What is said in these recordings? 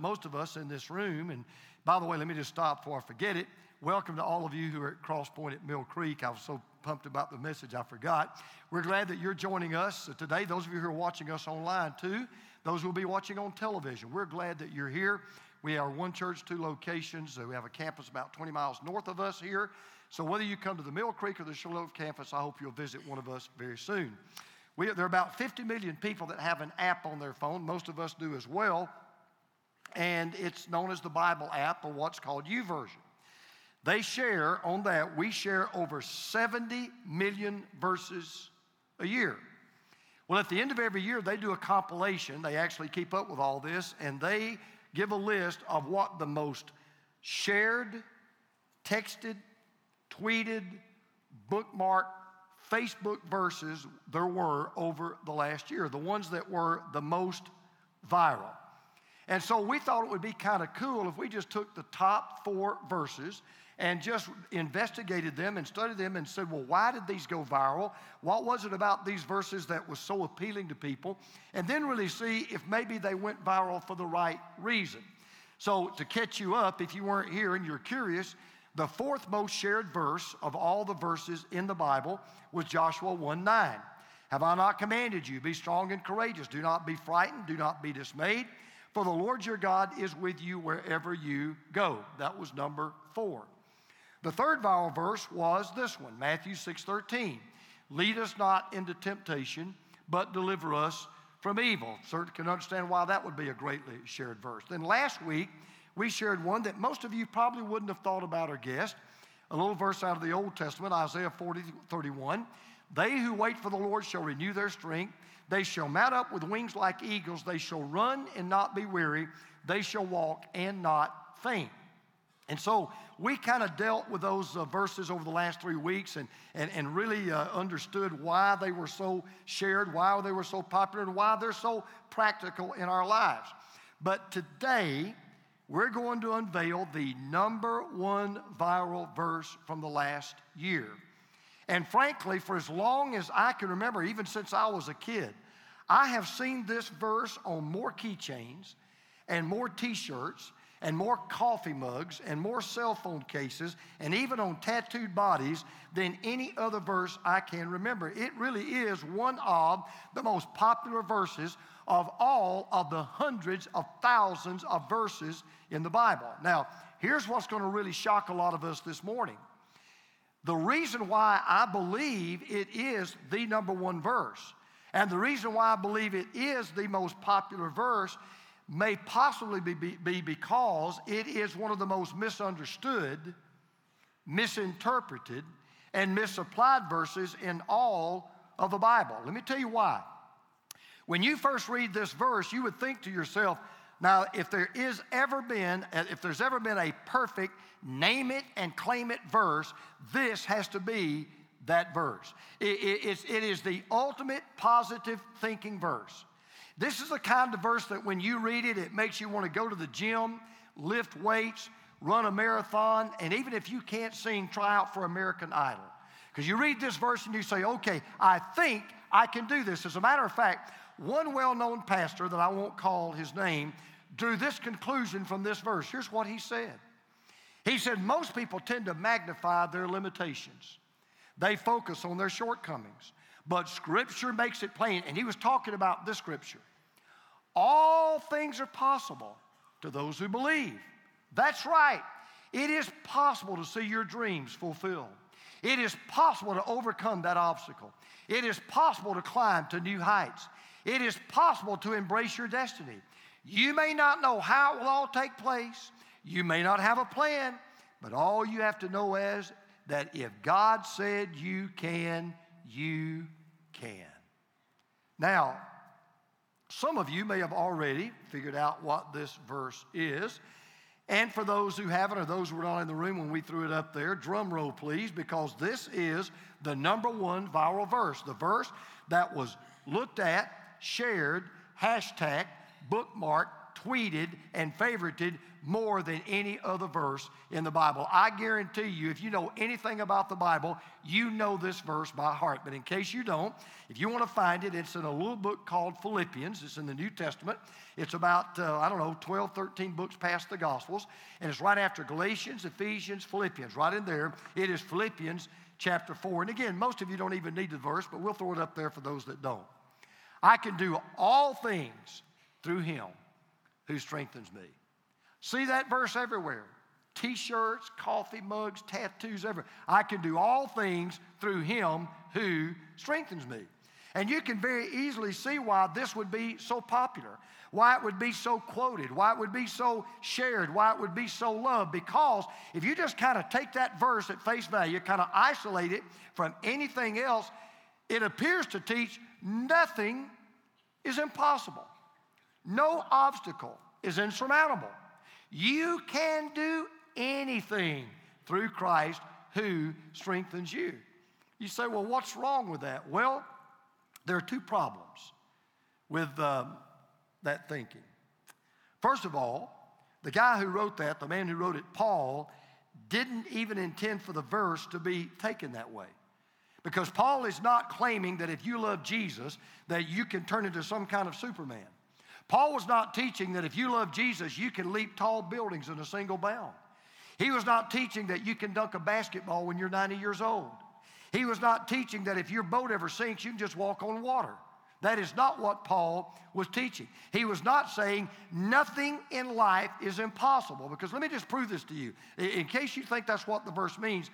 most of us in this room. And by the way, let me just stop before I forget it. Welcome to all of you who are at Cross Pointe at Mill Creek. I was so pumped about the message, I forgot. We're glad that you're joining us today. Those of you who are watching us online too, those who will be watching on television, we're glad that you're here. We are one church, two locations. Uh, we have a campus about 20 miles north of us here. So whether you come to the Mill Creek or the Sugarloaf campus, I hope you'll visit one of us very soon. We, there are about 50 million people that have an app on their phone. Most of us do as well and it's known as the Bible app or what's called YouVersion. They share on that, we share over 70 million verses a year. Well, at the end of every year, they do a compilation. They actually keep up with all this, and they give a list of what the most shared, texted, tweeted, bookmarked, Facebook verses there were over the last year, the ones that were the most viral. And so we thought it would be kind of cool if we just took the top four verses and just investigated them and studied them and said, well, why did these go viral? What was it about these verses that was so appealing to people? And then really see if maybe they went viral for the right reason. So, to catch you up, if you weren't here and you're curious, the fourth most shared verse of all the verses in the Bible was Joshua 1 9. Have I not commanded you? Be strong and courageous. Do not be frightened. Do not be dismayed. For the Lord your God is with you wherever you go. That was number four. The third viral verse was this one, Matthew 6:13. Lead us not into temptation, but deliver us from evil. Certainly can understand why that would be a greatly shared verse. Then last week, we shared one that most of you probably wouldn't have thought about or guessed. A little verse out of the Old Testament, Isaiah 40, 31. They who wait for the Lord shall renew their strength. They shall mount up with wings like eagles. They shall run and not be weary. They shall walk and not faint. And so we kind of dealt with those uh, verses over the last three weeks and, and, and really uh, understood why they were so shared, why they were so popular, and why they're so practical in our lives. But today, we're going to unveil the number one viral verse from the last year. And frankly, for as long as I can remember, even since I was a kid, I have seen this verse on more keychains and more t shirts and more coffee mugs and more cell phone cases and even on tattooed bodies than any other verse I can remember. It really is one of the most popular verses of all of the hundreds of thousands of verses in the Bible. Now, here's what's going to really shock a lot of us this morning. The reason why I believe it is the number one verse, and the reason why I believe it is the most popular verse, may possibly be, be, be because it is one of the most misunderstood, misinterpreted, and misapplied verses in all of the Bible. Let me tell you why. When you first read this verse, you would think to yourself, now, if there is ever been, uh, if there's ever been a perfect name it and claim it verse, this has to be that verse. It, it, it is the ultimate positive thinking verse. This is the kind of verse that when you read it, it makes you want to go to the gym, lift weights, run a marathon, and even if you can't sing, try out for American Idol. Because you read this verse and you say, okay, I think I can do this. As a matter of fact, one well known pastor that I won't call his name drew this conclusion from this verse. Here's what he said He said, Most people tend to magnify their limitations, they focus on their shortcomings. But Scripture makes it plain, and he was talking about this Scripture. All things are possible to those who believe. That's right. It is possible to see your dreams fulfilled. It is possible to overcome that obstacle. It is possible to climb to new heights. It is possible to embrace your destiny. You may not know how it will all take place. You may not have a plan, but all you have to know is that if God said you can, you can. Now, some of you may have already figured out what this verse is. And for those who haven't, or those who were not in the room when we threw it up there, drum roll please, because this is the number one viral verse. The verse that was looked at, shared, hashtag, bookmarked, tweeted and favorited more than any other verse in the Bible. I guarantee you, if you know anything about the Bible, you know this verse by heart. But in case you don't, if you want to find it, it's in a little book called Philippians. It's in the New Testament. It's about, uh, I don't know, 12, 13 books past the Gospels. And it's right after Galatians, Ephesians, Philippians. Right in there, it is Philippians chapter 4. And again, most of you don't even need the verse, but we'll throw it up there for those that don't. I can do all things through him who strengthens me. See that verse everywhere. T shirts, coffee mugs, tattoos, everywhere. I can do all things through him who strengthens me. And you can very easily see why this would be so popular, why it would be so quoted, why it would be so shared, why it would be so loved. Because if you just kind of take that verse at face value, kind of isolate it from anything else, it appears to teach nothing is impossible. No obstacle is insurmountable. You can do anything through Christ who strengthens you. You say, well, what's wrong with that? Well, there are two problems with um, that thinking. First of all, the guy who wrote that, the man who wrote it, Paul, didn't even intend for the verse to be taken that way. Because Paul is not claiming that if you love Jesus, that you can turn into some kind of Superman. Paul was not teaching that if you love Jesus, you can leap tall buildings in a single bound. He was not teaching that you can dunk a basketball when you're 90 years old. He was not teaching that if your boat ever sinks, you can just walk on water. That is not what Paul was teaching. He was not saying nothing in life is impossible. Because let me just prove this to you. In case you think that's what the verse means,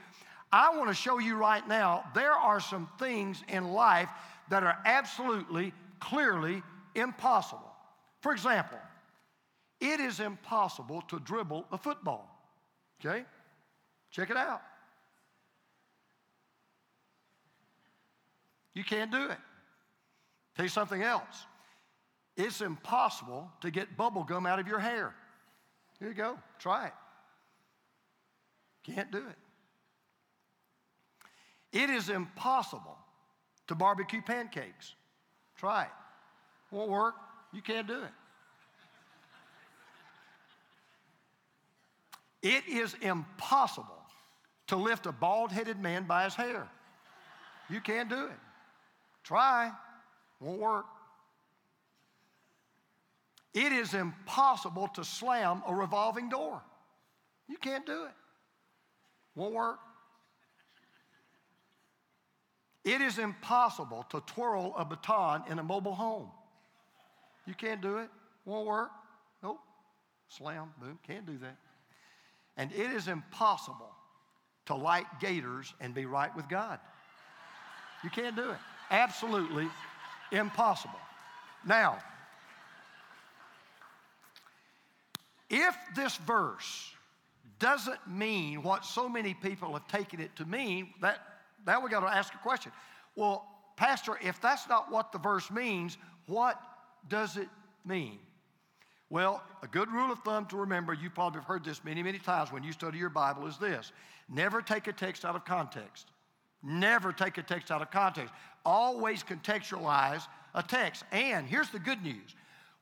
I want to show you right now there are some things in life that are absolutely, clearly impossible. For example, it is impossible to dribble a football. Okay? Check it out. You can't do it. Tell you something else. It's impossible to get bubble gum out of your hair. Here you go. Try it. Can't do it. It is impossible to barbecue pancakes. Try it. Won't work. You can't do it. It is impossible to lift a bald headed man by his hair. You can't do it. Try, won't work. It is impossible to slam a revolving door. You can't do it. Won't work. It is impossible to twirl a baton in a mobile home. You can't do it. Won't work. Nope. Slam, boom. Can't do that. And it is impossible to light gators and be right with God. You can't do it. Absolutely impossible. Now, if this verse doesn't mean what so many people have taken it to mean, that now we got to ask a question. Well, Pastor, if that's not what the verse means, what does it mean? Well, a good rule of thumb to remember, you probably have heard this many, many times when you study your Bible, is this never take a text out of context. Never take a text out of context. Always contextualize a text. And here's the good news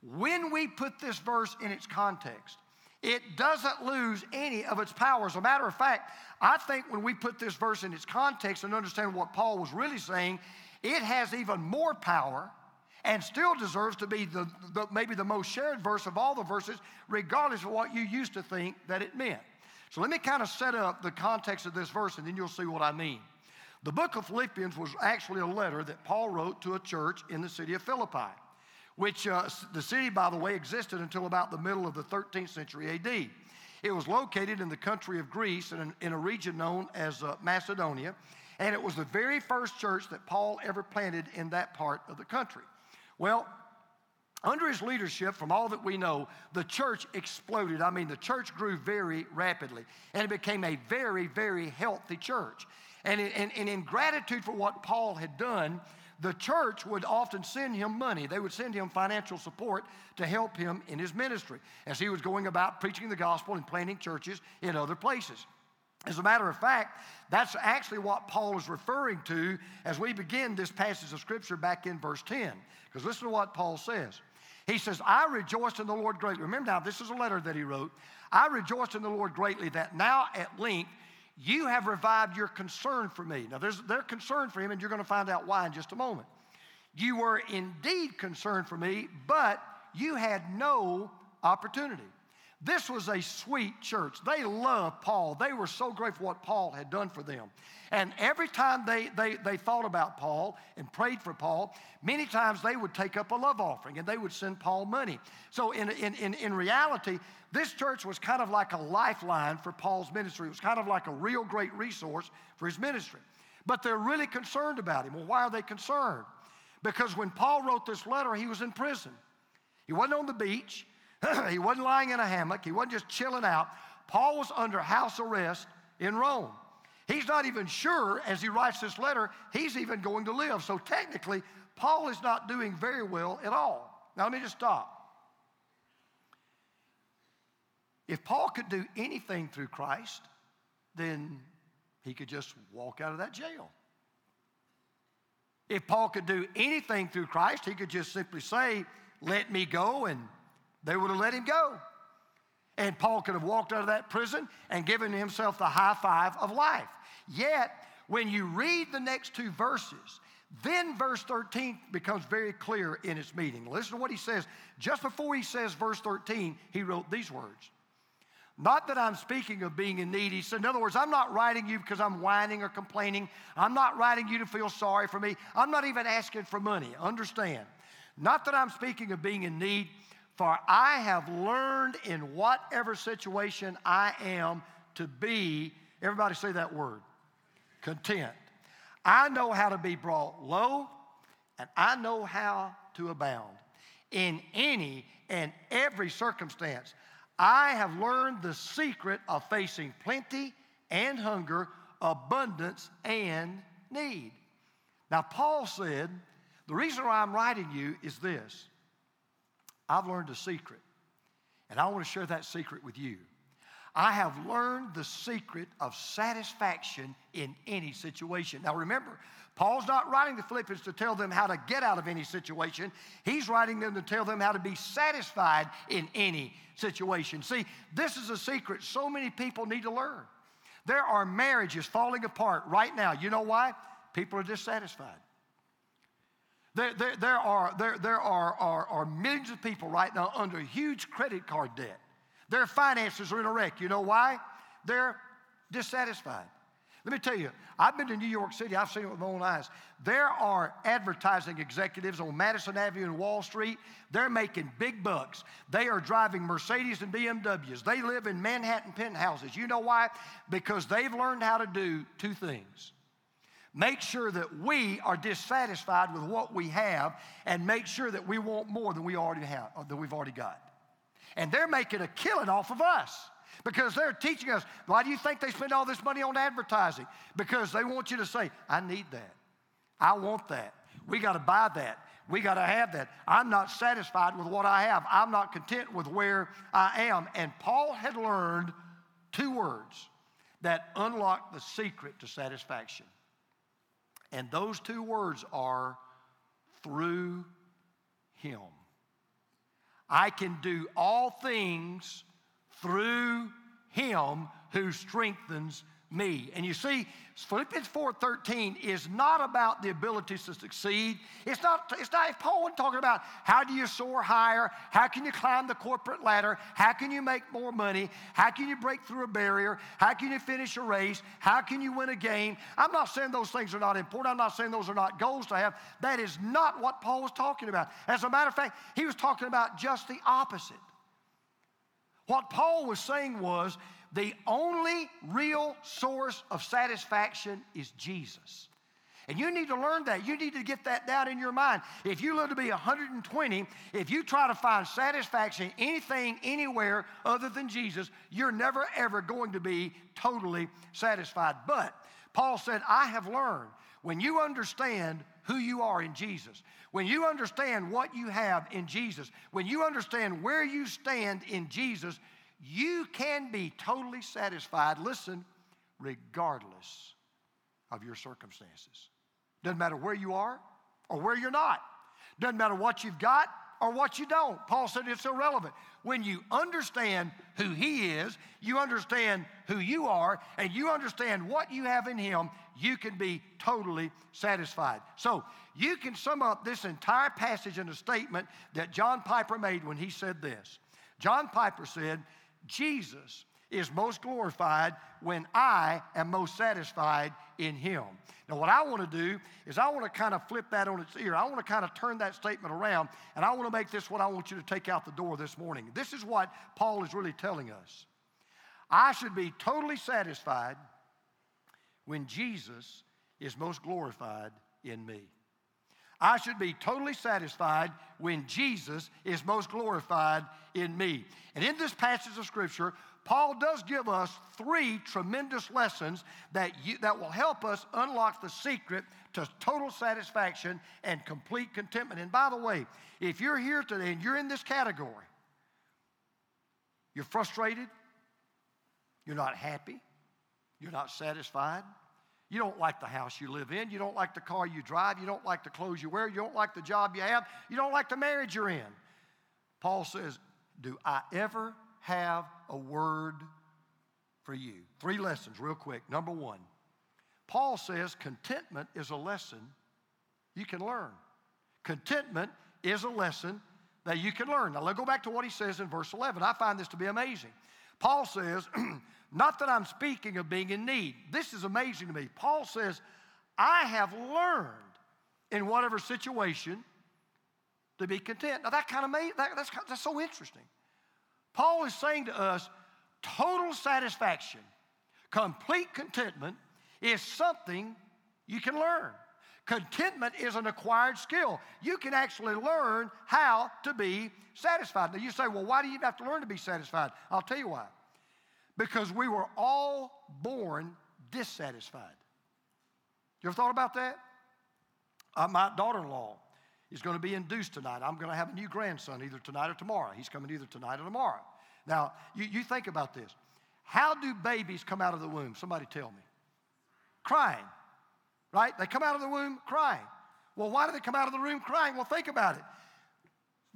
when we put this verse in its context, it doesn't lose any of its power. As a matter of fact, I think when we put this verse in its context and understand what Paul was really saying, it has even more power and still deserves to be the, the, maybe the most shared verse of all the verses, regardless of what you used to think that it meant. So let me kind of set up the context of this verse, and then you'll see what I mean. The book of Philippians was actually a letter that Paul wrote to a church in the city of Philippi, which uh, the city, by the way, existed until about the middle of the 13th century AD. It was located in the country of Greece in, in a region known as uh, Macedonia, and it was the very first church that Paul ever planted in that part of the country. Well, under his leadership, from all that we know, the church exploded. I mean, the church grew very rapidly, and it became a very, very healthy church. And in, and, and in gratitude for what Paul had done, the church would often send him money. They would send him financial support to help him in his ministry as he was going about preaching the gospel and planting churches in other places. As a matter of fact, that's actually what Paul is referring to as we begin this passage of Scripture back in verse 10. Because listen to what Paul says. He says, I rejoiced in the Lord greatly. Remember now, this is a letter that he wrote. I rejoiced in the Lord greatly that now at length you have revived your concern for me. Now, there's, they're concerned for him, and you're going to find out why in just a moment. You were indeed concerned for me, but you had no opportunity. This was a sweet church. They loved Paul. They were so grateful what Paul had done for them. And every time they, they, they thought about Paul and prayed for Paul, many times they would take up a love offering and they would send Paul money. So, in, in, in, in reality, this church was kind of like a lifeline for Paul's ministry. It was kind of like a real great resource for his ministry. But they're really concerned about him. Well, why are they concerned? Because when Paul wrote this letter, he was in prison. He wasn't on the beach. he wasn't lying in a hammock. He wasn't just chilling out. Paul was under house arrest in Rome. He's not even sure, as he writes this letter, he's even going to live. So technically, Paul is not doing very well at all. Now, let me just stop. If Paul could do anything through Christ, then he could just walk out of that jail. If Paul could do anything through Christ, he could just simply say, Let me go, and they would have let him go. And Paul could have walked out of that prison and given himself the high five of life. Yet, when you read the next two verses, then verse 13 becomes very clear in its meaning. Listen to what he says. Just before he says verse 13, he wrote these words not that I'm speaking of being in need. He said, in other words, I'm not writing you because I'm whining or complaining. I'm not writing you to feel sorry for me. I'm not even asking for money. Understand. Not that I'm speaking of being in need, for I have learned in whatever situation I am to be, everybody say that word, content. I know how to be brought low, and I know how to abound in any and every circumstance. I have learned the secret of facing plenty and hunger, abundance and need. Now, Paul said, the reason why I'm writing you is this I've learned a secret, and I want to share that secret with you. I have learned the secret of satisfaction in any situation. Now, remember, Paul's not writing the Philippians to tell them how to get out of any situation. He's writing them to tell them how to be satisfied in any situation. See, this is a secret so many people need to learn. There are marriages falling apart right now. You know why? People are dissatisfied. There, there, there, are, there, there are, are, are millions of people right now under huge credit card debt. Their finances are in a wreck. You know why? They're dissatisfied. Let me tell you, I've been to New York City, I've seen it with my own eyes. There are advertising executives on Madison Avenue and Wall Street. They're making big bucks. They are driving Mercedes and BMWs. They live in Manhattan penthouses. You know why? Because they've learned how to do two things make sure that we are dissatisfied with what we have and make sure that we want more than we already have uh, than we've already got and they're making a killing off of us because they're teaching us. Why do you think they spend all this money on advertising? Because they want you to say, I need that. I want that. We got to buy that. We got to have that. I'm not satisfied with what I have. I'm not content with where I am. And Paul had learned two words that unlock the secret to satisfaction. And those two words are through Him. I can do all things through him who strengthens me. And you see, Philippians 4:13 is not about the abilities to succeed. It's not, it's not Paul wasn't talking about how do you soar higher, how can you climb the corporate ladder, how can you make more money, how can you break through a barrier, how can you finish a race, how can you win a game. I'm not saying those things are not important. I'm not saying those are not goals to have. That is not what Paul was talking about. As a matter of fact, he was talking about just the opposite. What Paul was saying was the only real source of satisfaction is Jesus. And you need to learn that. You need to get that down in your mind. If you live to be 120, if you try to find satisfaction anything, anywhere other than Jesus, you're never, ever going to be totally satisfied. But Paul said, I have learned when you understand who you are in Jesus, when you understand what you have in Jesus, when you understand where you stand in Jesus, you can be totally satisfied, listen, regardless of your circumstances. Doesn't matter where you are or where you're not. Doesn't matter what you've got or what you don't. Paul said it's irrelevant. When you understand who He is, you understand who you are, and you understand what you have in Him, you can be totally satisfied. So you can sum up this entire passage in a statement that John Piper made when he said this. John Piper said, Jesus is most glorified when I am most satisfied in Him. Now, what I want to do is I want to kind of flip that on its ear. I want to kind of turn that statement around, and I want to make this what I want you to take out the door this morning. This is what Paul is really telling us. I should be totally satisfied when Jesus is most glorified in me. I should be totally satisfied when Jesus is most glorified in me. And in this passage of Scripture, Paul does give us three tremendous lessons that, you, that will help us unlock the secret to total satisfaction and complete contentment. And by the way, if you're here today and you're in this category, you're frustrated, you're not happy, you're not satisfied, you don't like the house you live in, you don't like the car you drive, you don't like the clothes you wear, you don't like the job you have, you don't like the marriage you're in. Paul says, Do I ever have a word for you. Three lessons, real quick. Number one, Paul says contentment is a lesson you can learn. Contentment is a lesson that you can learn. Now, let's go back to what he says in verse 11. I find this to be amazing. Paul says, Not that I'm speaking of being in need. This is amazing to me. Paul says, I have learned in whatever situation to be content. Now, that kind of that, that's, that's so interesting. Paul is saying to us total satisfaction, complete contentment is something you can learn. Contentment is an acquired skill. You can actually learn how to be satisfied. Now you say, well, why do you have to learn to be satisfied? I'll tell you why. Because we were all born dissatisfied. You ever thought about that? Uh, my daughter in law is going to be induced tonight. I'm going to have a new grandson either tonight or tomorrow. He's coming either tonight or tomorrow. Now, you, you think about this. How do babies come out of the womb? Somebody tell me. Crying, right? They come out of the womb crying. Well, why do they come out of the womb crying? Well, think about it.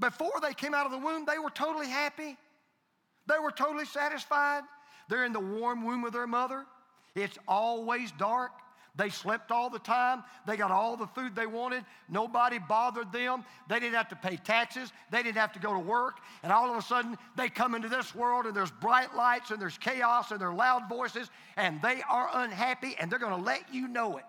Before they came out of the womb, they were totally happy. They were totally satisfied. They're in the warm womb of their mother. It's always dark. They slept all the time. They got all the food they wanted. Nobody bothered them. They didn't have to pay taxes. They didn't have to go to work. And all of a sudden, they come into this world and there's bright lights and there's chaos and there are loud voices and they are unhappy and they're going to let you know it.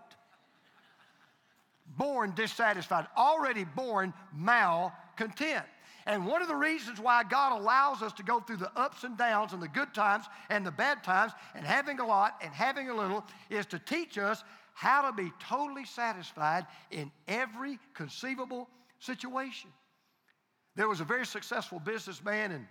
Born dissatisfied, already born malcontent. And one of the reasons why God allows us to go through the ups and downs and the good times and the bad times and having a lot and having a little is to teach us how to be totally satisfied in every conceivable situation. There was a very successful businessman and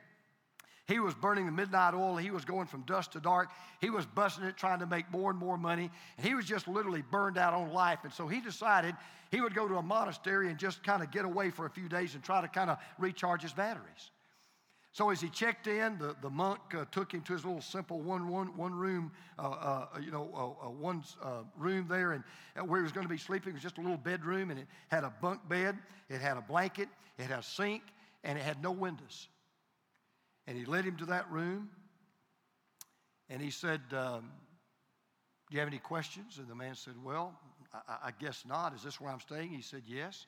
he was burning the midnight oil. He was going from dusk to dark. He was busting it, trying to make more and more money. And he was just literally burned out on life. And so he decided he would go to a monastery and just kind of get away for a few days and try to kind of recharge his batteries. So as he checked in, the, the monk uh, took him to his little simple one, one, one room, uh, uh, you know, uh, uh, one uh, room there, and where he was going to be sleeping was just a little bedroom, and it had a bunk bed, it had a blanket, it had a sink, and it had no windows. And he led him to that room, and he said, um, "Do you have any questions?" And the man said, "Well, I, I guess not. Is this where I'm staying?" He said, "Yes."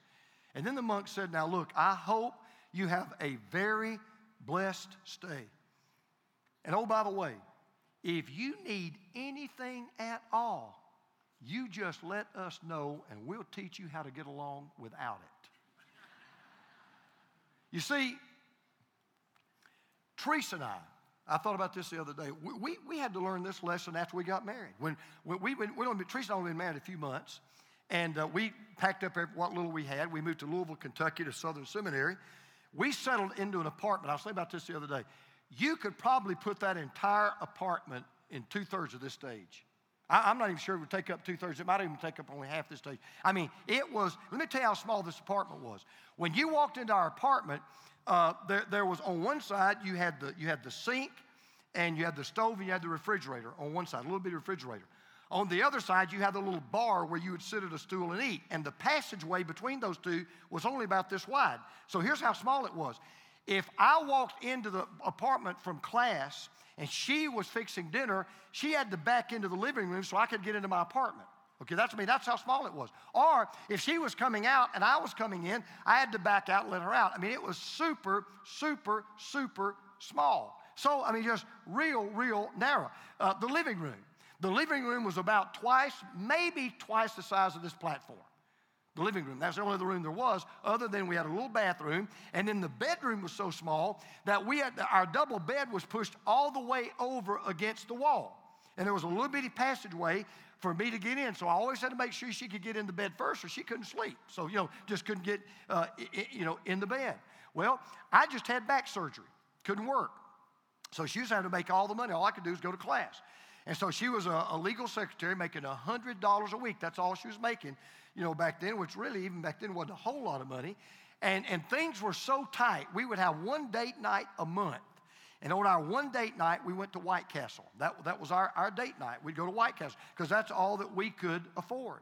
And then the monk said, "Now look, I hope you have a very blessed stay. And oh, by the way, if you need anything at all, you just let us know and we'll teach you how to get along without it. you see, Teresa and I, I thought about this the other day. We, we, we had to learn this lesson after we got married. When, when we, when, we only, Teresa and I only been married a few months, and uh, we packed up every, what little we had. We moved to Louisville, Kentucky to Southern Seminary. We settled into an apartment. I was thinking about this the other day. You could probably put that entire apartment in two thirds of this stage. I, am not even sure it would take up two thirds. It might even take up only half this stage. I mean, it was, let me tell you how small this apartment was. When you walked into our apartment, uh, there, there was on one side, you had, the, you had the sink, and you had the stove, and you had the refrigerator on one side, a little bit of refrigerator. On the other side, you had the little bar where you would sit at a stool and eat. And the passageway between those two was only about this wide. So here's how small it was. If I walked into the apartment from class and she was fixing dinner, she had to back into the living room so I could get into my apartment. Okay, that's I me. Mean, that's how small it was. Or if she was coming out and I was coming in, I had to back out and let her out. I mean, it was super, super, super small. So, I mean, just real, real narrow. Uh, the living room. The living room was about twice, maybe twice the size of this platform. The living room. That's the only other room there was, other than we had a little bathroom. And then the bedroom was so small that we had our double bed was pushed all the way over against the wall. And there was a little bitty passageway for me to get in. So I always had to make sure she could get in the bed first or she couldn't sleep. So, you know, just couldn't get, uh, you know, in the bed. Well, I just had back surgery. Couldn't work. So she was having to make all the money. All I could do was go to class. And so she was a, a legal secretary making $100 a week. That's all she was making, you know, back then, which really, even back then, wasn't a whole lot of money. And, and things were so tight. We would have one date night a month. And on our one date night, we went to White Castle. That, that was our, our date night. We'd go to White Castle because that's all that we could afford.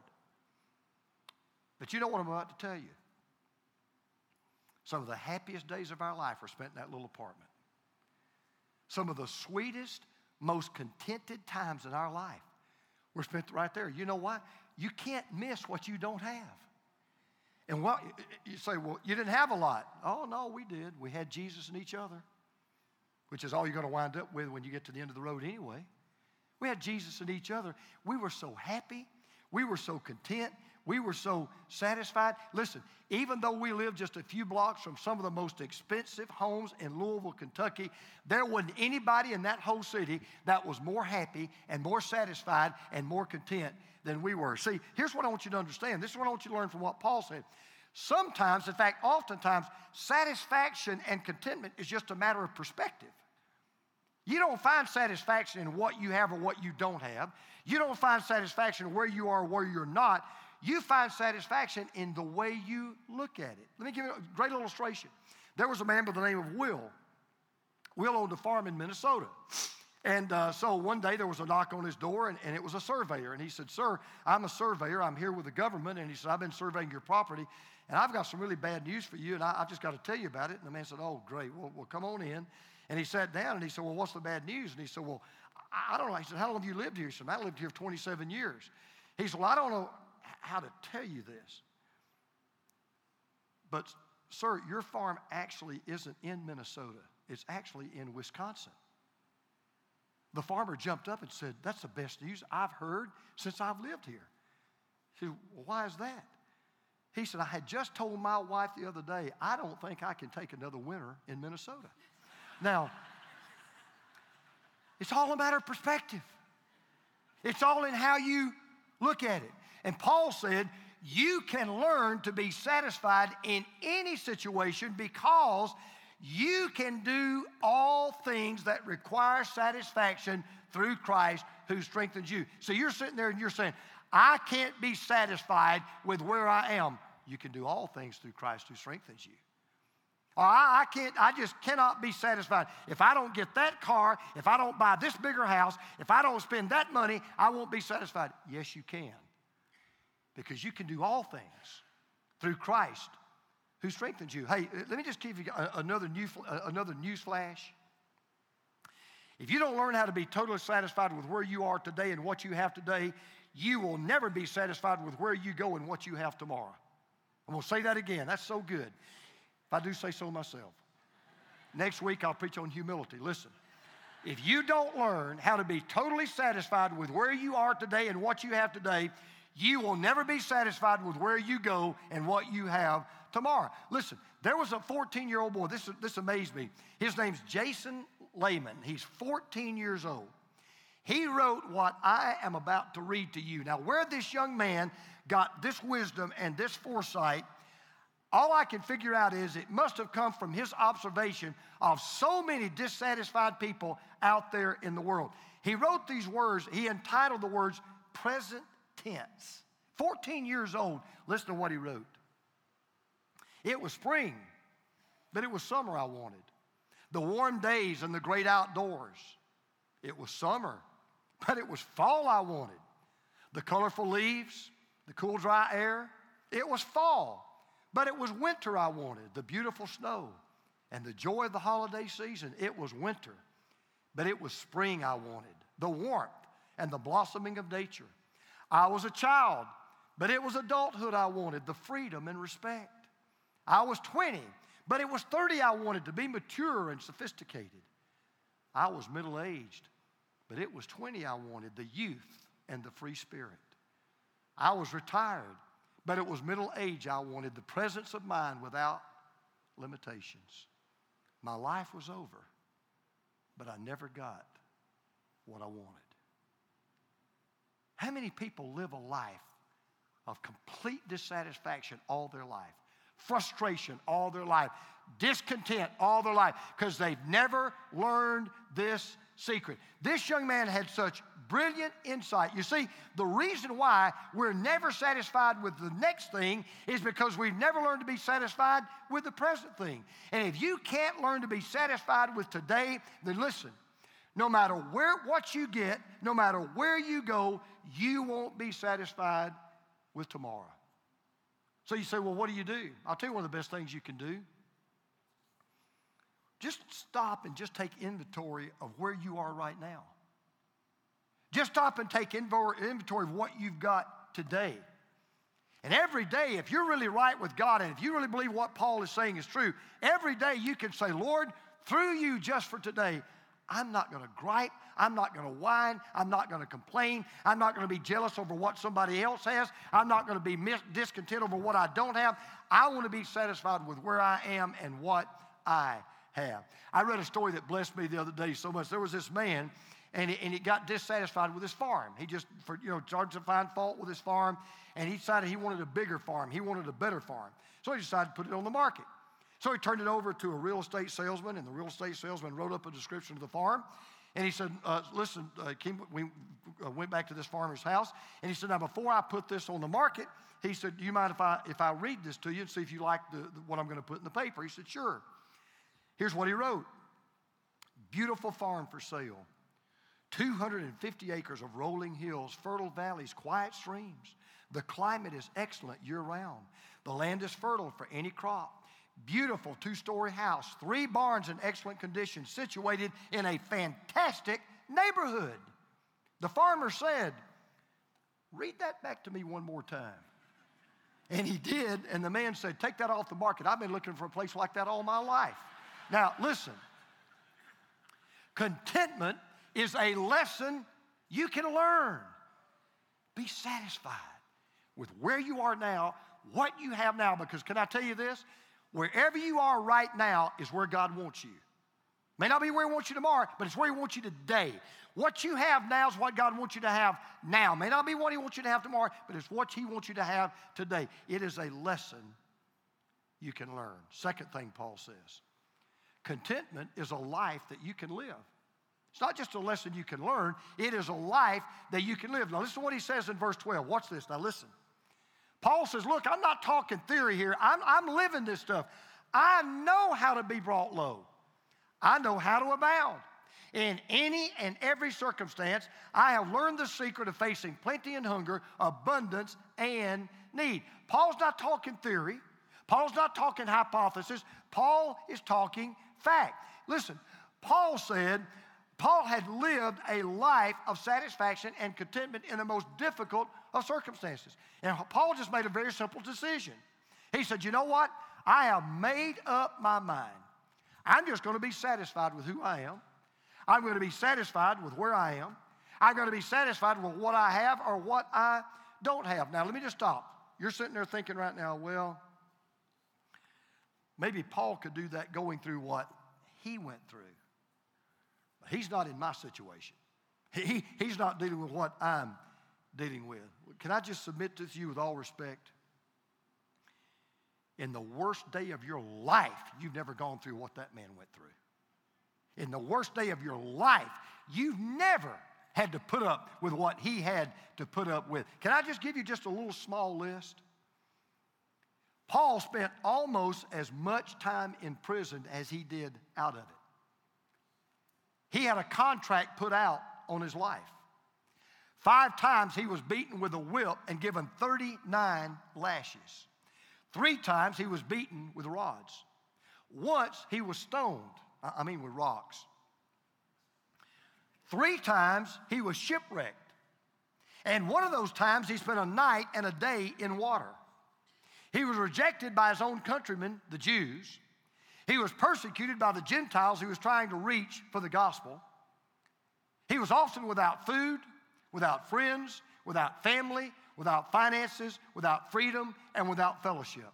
But you know what I'm about to tell you? Some of the happiest days of our life were spent in that little apartment. Some of the sweetest, most contented times in our life were spent right there. You know why? You can't miss what you don't have. And what you say, well, you didn't have a lot. Oh, no, we did. We had Jesus and each other which is all you're going to wind up with when you get to the end of the road anyway. We had Jesus and each other. We were so happy. We were so content. We were so satisfied. Listen, even though we lived just a few blocks from some of the most expensive homes in Louisville, Kentucky, there wasn't anybody in that whole city that was more happy and more satisfied and more content than we were. See, here's what I want you to understand. This is what I want you to learn from what Paul said. Sometimes, in fact, oftentimes, satisfaction and contentment is just a matter of perspective. You don't find satisfaction in what you have or what you don't have. You don't find satisfaction where you are or where you're not. You find satisfaction in the way you look at it. Let me give you a great illustration. There was a man by the name of Will. Will owned a farm in Minnesota. And uh, so one day there was a knock on his door, and, and, it was a surveyor. And he said, Sir, I'm a surveyor. I'm here with the government. And he said, I've been surveying your property. And I've got some really bad news for you, and I, have just got to tell you about it. And the man said, Oh, great. Well, well, come on in. And he sat down and he said, Well, what's the bad news? And he said, Well, I, I don't know. He said, How long have you lived here? He said, I lived here 27 years. He said, Well, I don't know how to tell you this. But, sir, your farm actually isn't in Minnesota, it's actually in Wisconsin. The farmer jumped up and said, That's the best news I've heard since I've lived here. He said, well, Why is that? He said, I had just told my wife the other day, I don't think I can take another winter in Minnesota. Now, it's all a matter of perspective. It's all in how you look at it. And Paul said, you can learn to be satisfied in any situation because you can do all things that require satisfaction through Christ who strengthens you. So you're sitting there and you're saying, I can't be satisfied with where I am you can do all things through Christ who strengthens you. Or I, I, can't, I just cannot be satisfied. If I don't get that car, if I don't buy this bigger house, if I don't spend that money, I won't be satisfied. Yes, you can. Because you can do all things through Christ who strengthens you. Hey, let me just give you another, new, another news flash. If you don't learn how to be totally satisfied with where you are today and what you have today, you will never be satisfied with where you go and what you have tomorrow. I'm going to say that again. That's so good. If I do say so myself. Next week, I'll preach on humility. Listen, if you don't learn how to be totally satisfied with where you are today and what you have today, you will never be satisfied with where you go and what you have tomorrow. Listen, there was a 14 year old boy, this, this amazed me. His name's Jason Lehman. He's 14 years old. He wrote what I am about to read to you. Now, where this young man got this wisdom and this foresight, all I can figure out is it must have come from his observation of so many dissatisfied people out there in the world. He wrote these words, he entitled the words present tense. 14 years old, listen to what he wrote. It was spring, but it was summer I wanted. The warm days and the great outdoors. It was summer, but it was fall I wanted. the colorful leaves, the cool, dry air. It was fall, but it was winter I wanted, the beautiful snow and the joy of the holiday season. It was winter, but it was spring I wanted, the warmth and the blossoming of nature. I was a child, but it was adulthood I wanted, the freedom and respect. I was 20, but it was 30 I wanted to be mature and sophisticated. I was middle aged, but it was 20 I wanted, the youth and the free spirit. I was retired, but it was middle age I wanted, the presence of mind without limitations. My life was over, but I never got what I wanted. How many people live a life of complete dissatisfaction all their life? Frustration all their life, discontent all their life, because they've never learned this secret. This young man had such brilliant insight. You see, the reason why we're never satisfied with the next thing is because we've never learned to be satisfied with the present thing. And if you can't learn to be satisfied with today, then listen. No matter where what you get, no matter where you go, you won't be satisfied with tomorrow. So you say, well, what do you do? I'll tell you one of the best things you can do. Just stop and just take inventory of where you are right now. Just stop and take inventory of what you've got today. And every day, if you're really right with God and if you really believe what Paul is saying is true, every day you can say, Lord, through you just for today, I'm not going to gripe. I'm not going to whine. I'm not going to complain. I'm not going to be jealous over what somebody else has. I'm not going to be mis- discontent over what I don't have. I want to be satisfied with where I am and what I have. I read a story that blessed me the other day so much. There was this man, and he, and he got dissatisfied with his farm. He just, for, you know, started to find fault with his farm, and he decided he wanted a bigger farm. He wanted a better farm. So he decided to put it on the market. So he turned it over to a real estate salesman, and the real estate salesman wrote up a description of the farm. And he said, uh, Listen, uh, Kim, we uh, went back to this farmer's house, and he said, Now, before I put this on the market, he said, Do you mind if I, if I read this to you and see if you like the, the, what I'm going to put in the paper? He said, Sure. Here's what he wrote Beautiful farm for sale. 250 acres of rolling hills, fertile valleys, quiet streams. The climate is excellent year round. The land is fertile for any crop. Beautiful two story house, three barns in excellent condition, situated in a fantastic neighborhood. The farmer said, Read that back to me one more time. And he did, and the man said, Take that off the market. I've been looking for a place like that all my life. Now, listen contentment is a lesson you can learn. Be satisfied with where you are now, what you have now, because can I tell you this? Wherever you are right now is where God wants you. May not be where He wants you tomorrow, but it's where He wants you today. What you have now is what God wants you to have now. May not be what He wants you to have tomorrow, but it's what He wants you to have today. It is a lesson you can learn. Second thing Paul says contentment is a life that you can live. It's not just a lesson you can learn, it is a life that you can live. Now, listen to what he says in verse 12. Watch this. Now, listen. Paul says, Look, I'm not talking theory here, I'm, I'm living this stuff. I know how to be brought low, I know how to abound. In any and every circumstance, I have learned the secret of facing plenty and hunger, abundance and need. Paul's not talking theory. Paul's not talking hypothesis. Paul is talking fact. Listen, Paul said, Paul had lived a life of satisfaction and contentment in the most difficult of circumstances. And Paul just made a very simple decision. He said, You know what? I have made up my mind. I'm just going to be satisfied with who I am. I'm going to be satisfied with where I am. I'm going to be satisfied with what I have or what I don't have. Now, let me just stop. You're sitting there thinking right now, well, maybe Paul could do that going through what he went through. But He's not in my situation. He, he's not dealing with what I'm dealing with. Can I just submit to you with all respect? In the worst day of your life, you've never gone through what that man went through. In the worst day of your life, you've never had to put up with what he had to put up with. Can I just give you just a little small list? Paul spent almost as much time in prison as he did out of it. He had a contract put out on his life. Five times he was beaten with a whip and given 39 lashes. Three times he was beaten with rods. Once he was stoned, I mean with rocks. Three times he was shipwrecked. And one of those times he spent a night and a day in water. He was rejected by his own countrymen, the Jews. He was persecuted by the Gentiles he was trying to reach for the gospel. He was often without food, without friends, without family, without finances, without freedom, and without fellowship.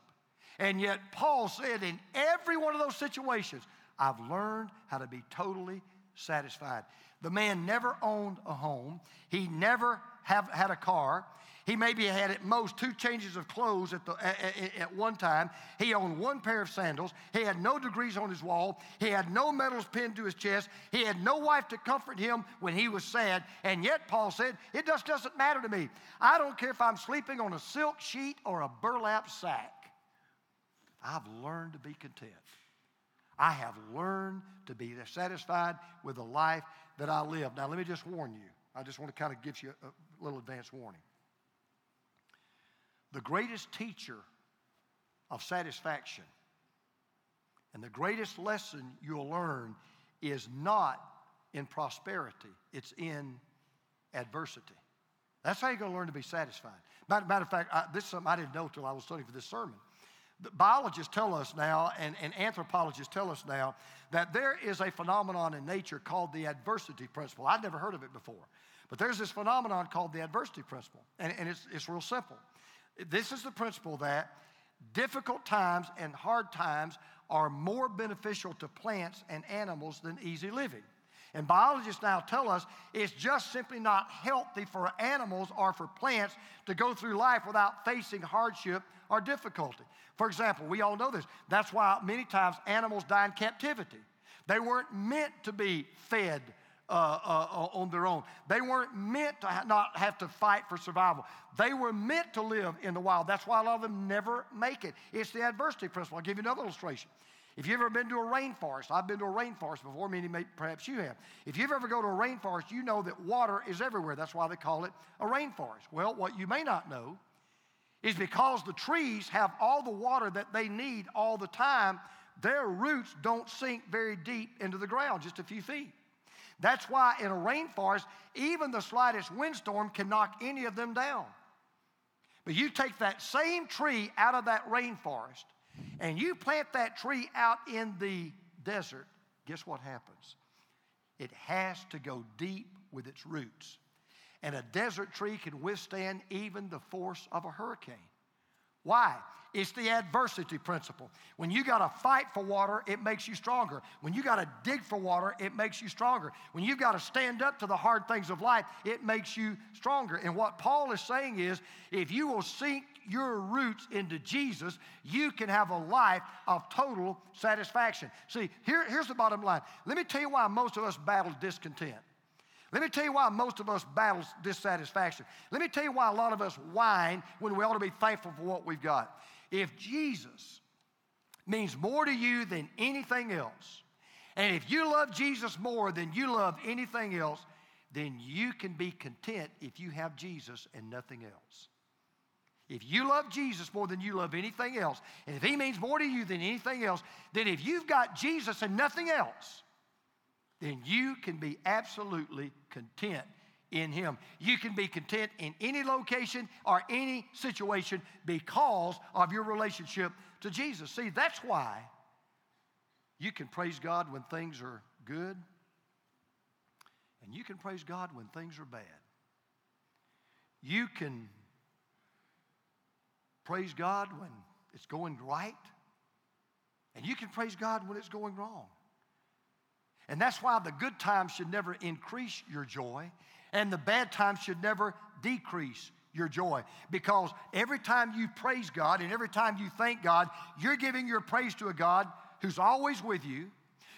And yet, Paul said in every one of those situations, I've learned how to be totally satisfied. The man never owned a home, he never have, had a car. He maybe had at most two changes of clothes at, the, at, at, one time. He owned one pair of sandals. He had no degrees on his wall. He had no medals pinned to his chest. He had no wife to comfort him when he was sad. And yet, Paul said, it just doesn't matter to me. I don't care if I'm sleeping on a silk sheet or a burlap sack. I've learned to be content. I have learned to be satisfied with the life that I live. Now, let me just warn you. I just want to kind of give you a little advance warning. The greatest teacher of satisfaction and the greatest lesson you'll learn is not in prosperity, it's in adversity. That's how you're going to learn to be satisfied. Matter, of fact, I, this is something I didn't know until I was studying for this sermon. The biologists tell us now, and, and anthropologists tell us now, that there is a phenomenon in nature called the adversity principle. I'd never heard of it before. But there's this phenomenon called the adversity principle, and, and it's, it's real simple. This is the principle that difficult times and hard times are more beneficial to plants and animals than easy living. And biologists now tell us it's just simply not healthy for animals or for plants to go through life without facing hardship or difficulty. For example, we all know this. That's why many times animals die in captivity. They weren't meant to be fed uh, uh, on their own. They weren't meant to ha- not have to fight for survival. They were meant to live in the wild. That's why a lot of them never make it. It's the adversity principle. I'll give you another illustration. If you've ever been to a rainforest, I've been to a rainforest before, many may, perhaps you have. If you've ever go to a rainforest, you know that water is everywhere. That's why they call it a rainforest. Well, what you may not know is because the trees have all the water that they need all the time, their roots don't sink very deep into the ground, just a few feet. That's why in a rainforest, even the slightest windstorm can knock any of them down. But you take that same tree out of that rainforest and you plant that tree out in the desert, guess what happens? It has to go deep with its roots. And a desert tree can withstand even the force of a hurricane. Why? It's the adversity principle. When you got to fight for water, it makes you stronger. When you got to dig for water, it makes you stronger. When you've got to stand up to the hard things of life, it makes you stronger. And what Paul is saying is if you will sink your roots into Jesus, you can have a life of total satisfaction. See, here, here's the bottom line. Let me tell you why most of us battle discontent. Let me tell you why most of us battle dissatisfaction. Let me tell you why a lot of us whine when we ought to be thankful for what we've got. If Jesus means more to you than anything else, and if you love Jesus more than you love anything else, then you can be content if you have Jesus and nothing else. If you love Jesus more than you love anything else, and if He means more to you than anything else, then if you've got Jesus and nothing else, then you can be absolutely content in Him. You can be content in any location or any situation because of your relationship to Jesus. See, that's why you can praise God when things are good, and you can praise God when things are bad. You can praise God when it's going right, and you can praise God when it's going wrong. And that's why the good times should never increase your joy, and the bad times should never decrease your joy. Because every time you praise God and every time you thank God, you're giving your praise to a God who's always with you,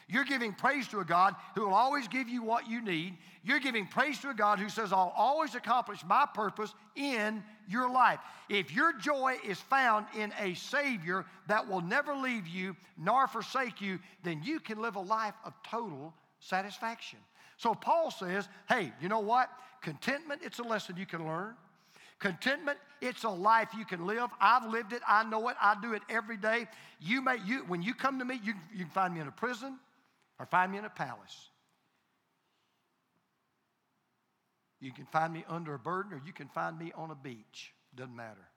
you're giving praise to a God who will always give you what you need. You're giving praise to a God who says, I'll always accomplish my purpose in your life. If your joy is found in a Savior that will never leave you nor forsake you, then you can live a life of total satisfaction. So Paul says, hey, you know what? Contentment, it's a lesson you can learn. Contentment, it's a life you can live. I've lived it. I know it. I do it every day. You may, you, when you come to me, you, you can find me in a prison or find me in a palace. You can find me under a burden or you can find me on a beach. Doesn't matter.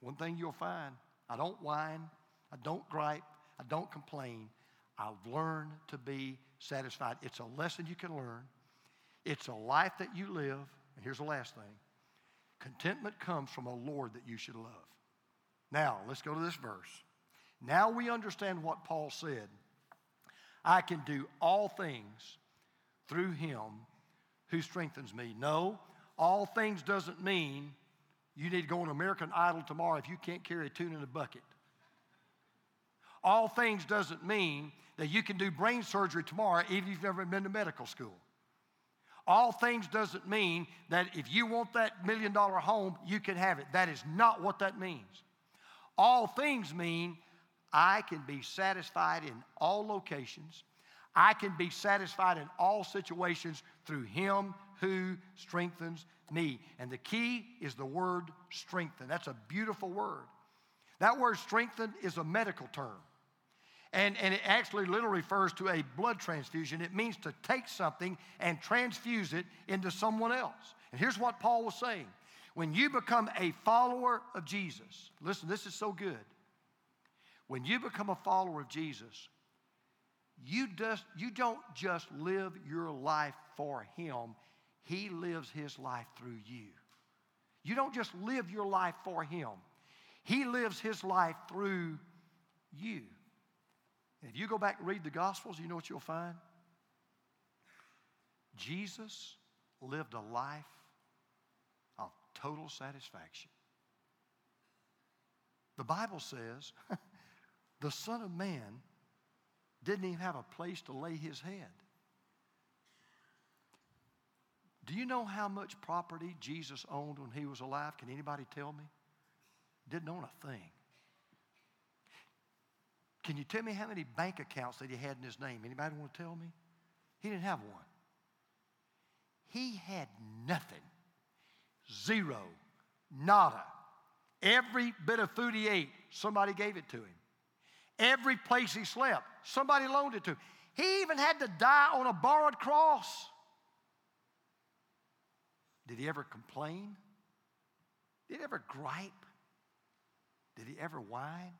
One thing you'll find I don't whine, I don't gripe, I don't complain. I've learned to be satisfied. It's a lesson you can learn, it's a life that you live. And here's the last thing contentment comes from a Lord that you should love. Now, let's go to this verse. Now we understand what Paul said I can do all things through him who strengthens me. No, all things doesn't mean you need to go on American Idol tomorrow if you can't carry a tune in a bucket. All things doesn't mean that you can do brain surgery tomorrow if you've never been to medical school. All things doesn't mean that if you want that million dollar home, you can have it. That is not what that means. All things mean I can be satisfied in all locations. I can be satisfied in all situations through Him who strengthens me. And the key is the word strengthen. That's a beautiful word. That word strengthen is a medical term. And, and it actually literally refers to a blood transfusion. It means to take something and transfuse it into someone else. And here's what Paul was saying when you become a follower of Jesus, listen, this is so good. When you become a follower of Jesus, you, just, you don't just live your life for Him, He lives His life through you. You don't just live your life for Him, He lives His life through you. And if you go back and read the Gospels, you know what you'll find? Jesus lived a life of total satisfaction. The Bible says the Son of Man didn't even have a place to lay his head. Do you know how much property Jesus owned when he was alive? Can anybody tell me? Didn't own a thing. Can you tell me how many bank accounts that he had in his name? Anybody want to tell me? He didn't have one. He had nothing. Zero. Nada. Every bit of food he ate, somebody gave it to him. Every place he slept, somebody loaned it to him. He even had to die on a borrowed cross. Did he ever complain? Did he ever gripe? Did he ever whine?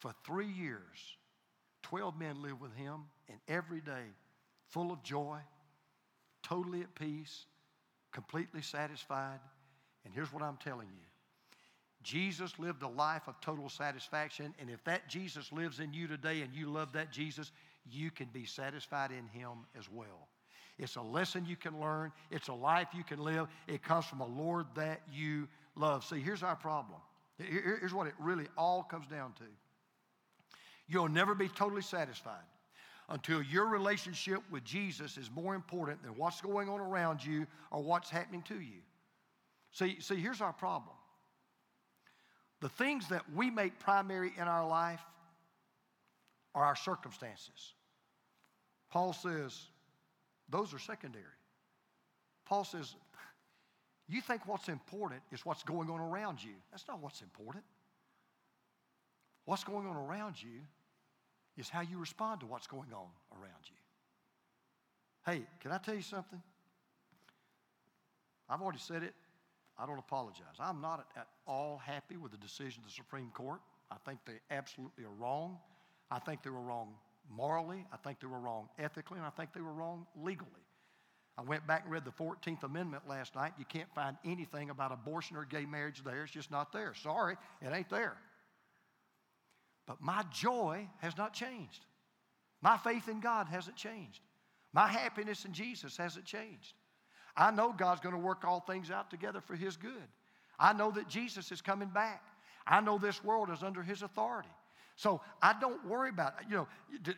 For three years, 12 men lived with him, and every day, full of joy, totally at peace, completely satisfied. And here's what I'm telling you Jesus lived a life of total satisfaction, and if that Jesus lives in you today and you love that Jesus, you can be satisfied in him as well. It's a lesson you can learn, it's a life you can live. It comes from a Lord that you love. See, here's our problem. Here's what it really all comes down to You'll never be totally satisfied until your relationship with Jesus is more important than what's going on around you or what's happening to you. See, see, here's our problem. The things that we make primary in our life are our circumstances. Paul says those are secondary. Paul says, you think what's important is what's going on around you. That's not what's important. What's going on around you is how you respond to what's going on around you. Hey, can I tell you something? I've already said it. I don't apologize. I'm not at all happy with the decision of the Supreme Court. I think they absolutely are wrong. I think they were wrong morally. I think they were wrong ethically. And I think they were wrong legally. I went back and read the 14th Amendment last night. You can't find anything about abortion or gay marriage there. It's just not there. Sorry, it ain't there. But my joy has not changed. My faith in God hasn't changed. My happiness in Jesus hasn't changed. I know God's going to work all things out together for His good. I know that Jesus is coming back. I know this world is under His authority. So I don't worry about, you know,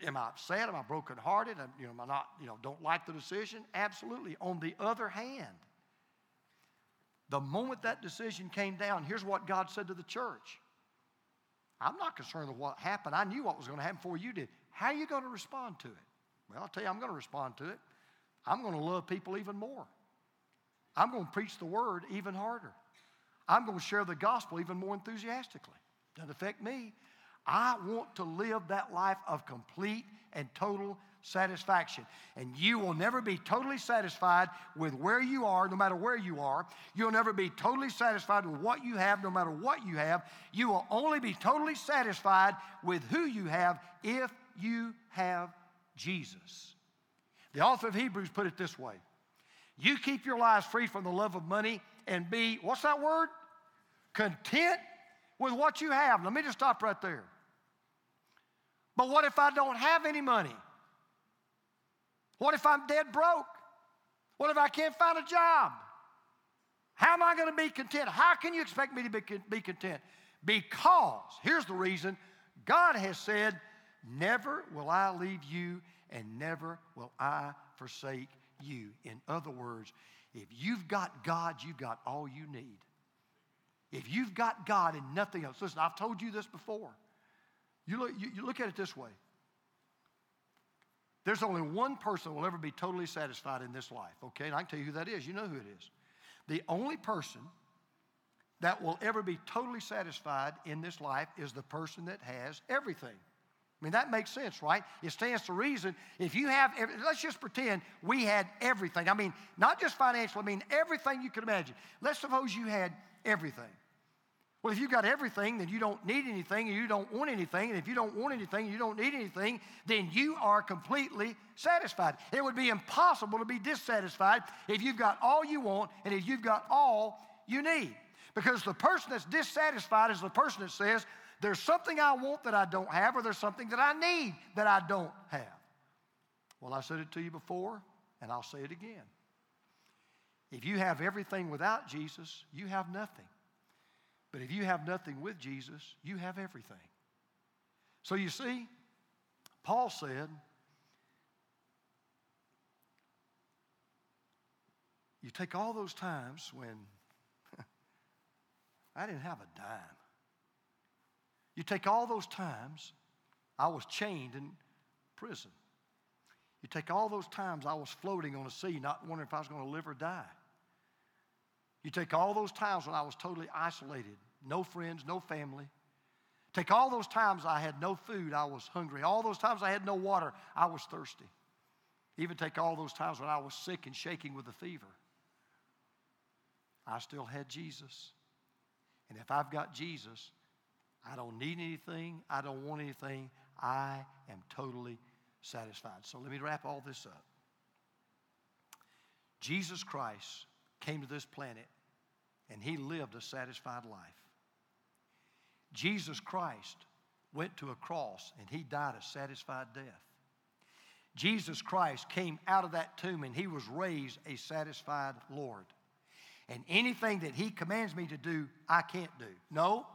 am I upset? Am I brokenhearted? Am, you know, am I not, you know, don't like the decision? Absolutely. On the other hand, the moment that decision came down, here's what God said to the church I'm not concerned with what happened. I knew what was going to happen before you did. How are you going to respond to it? Well, I'll tell you, I'm going to respond to it. I'm going to love people even more. I'm going to preach the word even harder. I'm going to share the gospel even more enthusiastically. Doesn't affect me. I want to live that life of complete and total satisfaction. And you will never be totally satisfied with where you are, no matter where you are. You'll never be totally satisfied with what you have, no matter what you have. You will only be totally satisfied with who you have if you have Jesus. The author of Hebrews put it this way You keep your lives free from the love of money and be, what's that word? Content with what you have. Let me just stop right there. But what if I don't have any money? What if I'm dead broke? What if I can't find a job? How am I going to be content? How can you expect me to be, content? Because, here's the reason God has said, Never will I leave you, and never will I forsake you. In other words, if you've got God, you've got all you need. If you've got God and nothing else, listen, I've told you this before. You look, you, you look at it this way there's only one person will ever be totally satisfied in this life, okay? And I can tell you who that is. You know who it is. The only person that will ever be totally satisfied in this life is the person that has everything. I mean, that makes sense, right? It stands to reason. If you have, let's just pretend we had everything. I mean, not just financial, I mean, everything you could imagine. Let's suppose you had everything. Well, if you've got everything, then you don't need anything and you don't want anything. And if you don't want anything you don't need anything, then you are completely satisfied. It would be impossible to be dissatisfied if you've got all you want and if you've got all you need. Because the person that's dissatisfied is the person that says, there's something I want that I don't have, or there's something that I need that I don't have. Well, I said it to you before, and I'll say it again. If you have everything without Jesus, you have nothing. But if you have nothing with Jesus, you have everything. So you see, Paul said, you take all those times when I didn't have a dime. You take all those times I was chained in prison. You take all those times I was floating on the sea, not wondering if I was going to live or die. You take all those times when I was totally isolated, no friends, no family. Take all those times I had no food, I was hungry. All those times I had no water, I was thirsty. Even take all those times when I was sick and shaking with a fever. I still had Jesus. And if I've got Jesus, I don't need anything, I don't want anything, I am totally satisfied. So let me wrap all this up. Jesus Christ came to this planet and he lived a satisfied life. Jesus Christ went to a cross and he died a satisfied death. Jesus Christ came out of that tomb and he was raised a satisfied Lord. And anything that he commands me to do, I can't do. No,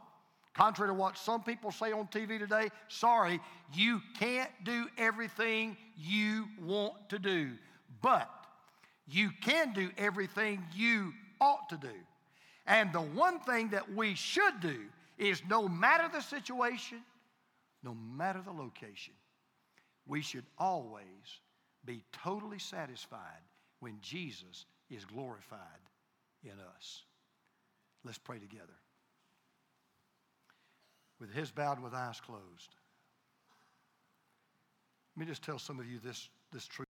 contrary to what some people say on TV today, sorry, you can't do everything you want to do. But you can do everything you ought to do. And the one thing that we should do is no matter the situation, no matter the location, we should always be totally satisfied when Jesus is glorified in us. Let's pray together. With his bowed with eyes closed. Let me just tell some of you this, this truth.